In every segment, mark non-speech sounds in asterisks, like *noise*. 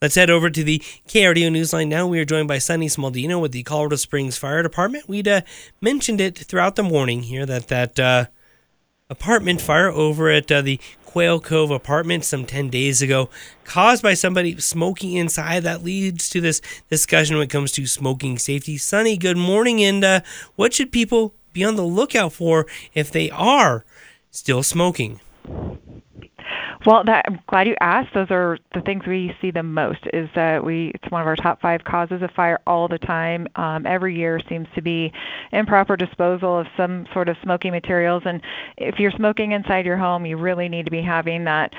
Let's head over to the KRDO Newsline now. We are joined by Sunny Smaldino with the Colorado Springs Fire Department. We'd uh, mentioned it throughout the morning here that that uh, apartment fire over at uh, the Quail Cove apartment some 10 days ago caused by somebody smoking inside. That leads to this discussion when it comes to smoking safety. Sunny, good morning. And uh, what should people be on the lookout for if they are still smoking? Well, that, I'm glad you asked. Those are the things we see the most. Is that we? It's one of our top five causes of fire all the time. Um, every year seems to be improper disposal of some sort of smoking materials. And if you're smoking inside your home, you really need to be having that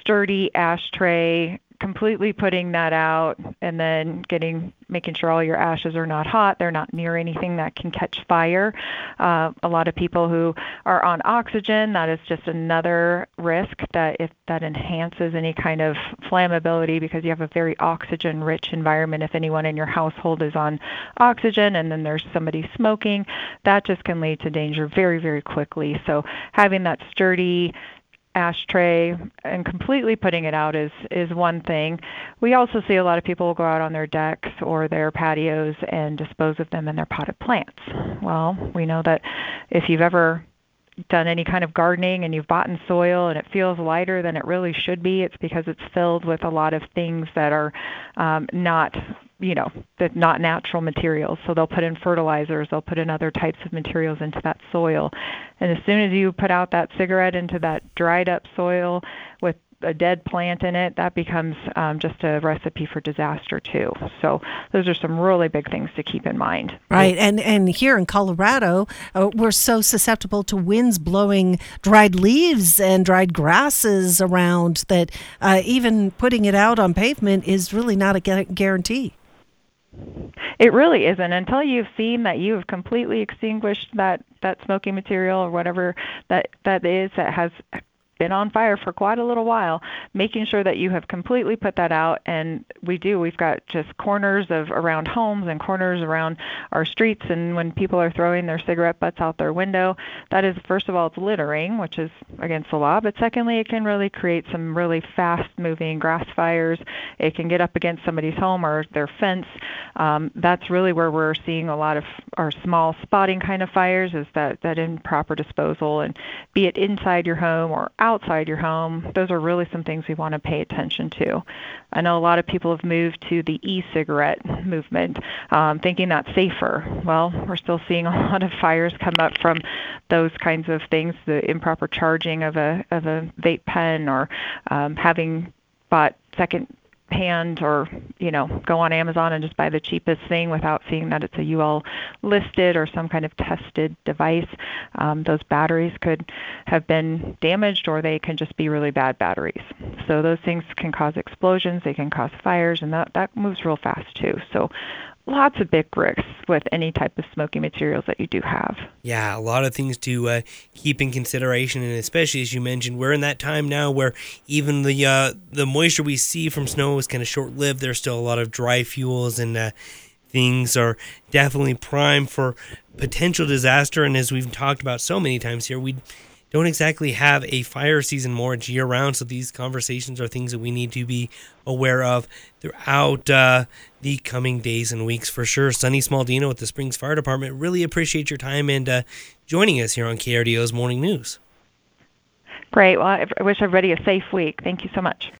sturdy ashtray completely putting that out and then getting making sure all your ashes are not hot they're not near anything that can catch fire. Uh, a lot of people who are on oxygen that is just another risk that if that enhances any kind of flammability because you have a very oxygen rich environment. If anyone in your household is on oxygen and then there's somebody smoking that just can lead to danger very very quickly. So having that sturdy ashtray and completely putting it out is is one thing. We also see a lot of people go out on their decks or their patios and dispose of them in their potted plants. Well, we know that if you've ever done any kind of gardening and you've bought in soil and it feels lighter than it really should be, it's because it's filled with a lot of things that are um, not you know, the not natural materials. So they'll put in fertilizers, they'll put in other types of materials into that soil. And as soon as you put out that cigarette into that dried up soil with a dead plant in it, that becomes um, just a recipe for disaster too. So those are some really big things to keep in mind. Right, and and here in Colorado, uh, we're so susceptible to winds blowing dried leaves and dried grasses around that uh, even putting it out on pavement is really not a guarantee. It really isn't until you've seen that you have completely extinguished that that smoking material or whatever that that is that has been on fire for quite a little while, making sure that you have completely put that out. And we do. We've got just corners of around homes and corners around our streets. And when people are throwing their cigarette butts out their window, that is first of all it's littering, which is against the law. But secondly, it can really create some really fast-moving grass fires. It can get up against somebody's home or their fence. Um, that's really where we're seeing a lot of our small spotting kind of fires. Is that that improper disposal and be it inside your home or out outside your home, those are really some things we want to pay attention to. I know a lot of people have moved to the e-cigarette movement, um, thinking that's safer. Well, we're still seeing *laughs* a lot of fires come up from those kinds of things, the improper charging of a of a vape pen or um, having bought second hand or you know go on Amazon and just buy the cheapest thing without seeing that it's a UL listed or some kind of tested device. Um, those batteries could have been damaged or they can just be really bad batteries. So those things can cause explosions, they can cause fires, and that that moves real fast too. So lots of big risks with any type of smoking materials that you do have. Yeah, a lot of things to uh, keep in consideration, and especially as you mentioned, we're in that time now where even the uh, the moisture we see from snow is kind of short lived. There's still a lot of dry fuels, and uh, things are definitely prime for potential disaster. And as we've talked about so many times here, we don't exactly have a fire season more year round. So these conversations are things that we need to be aware of throughout uh, the coming days and weeks for sure. Sunny Smaldino with the Springs Fire Department, really appreciate your time and uh, joining us here on KRDO's Morning News. Great. Well, I wish everybody a safe week. Thank you so much.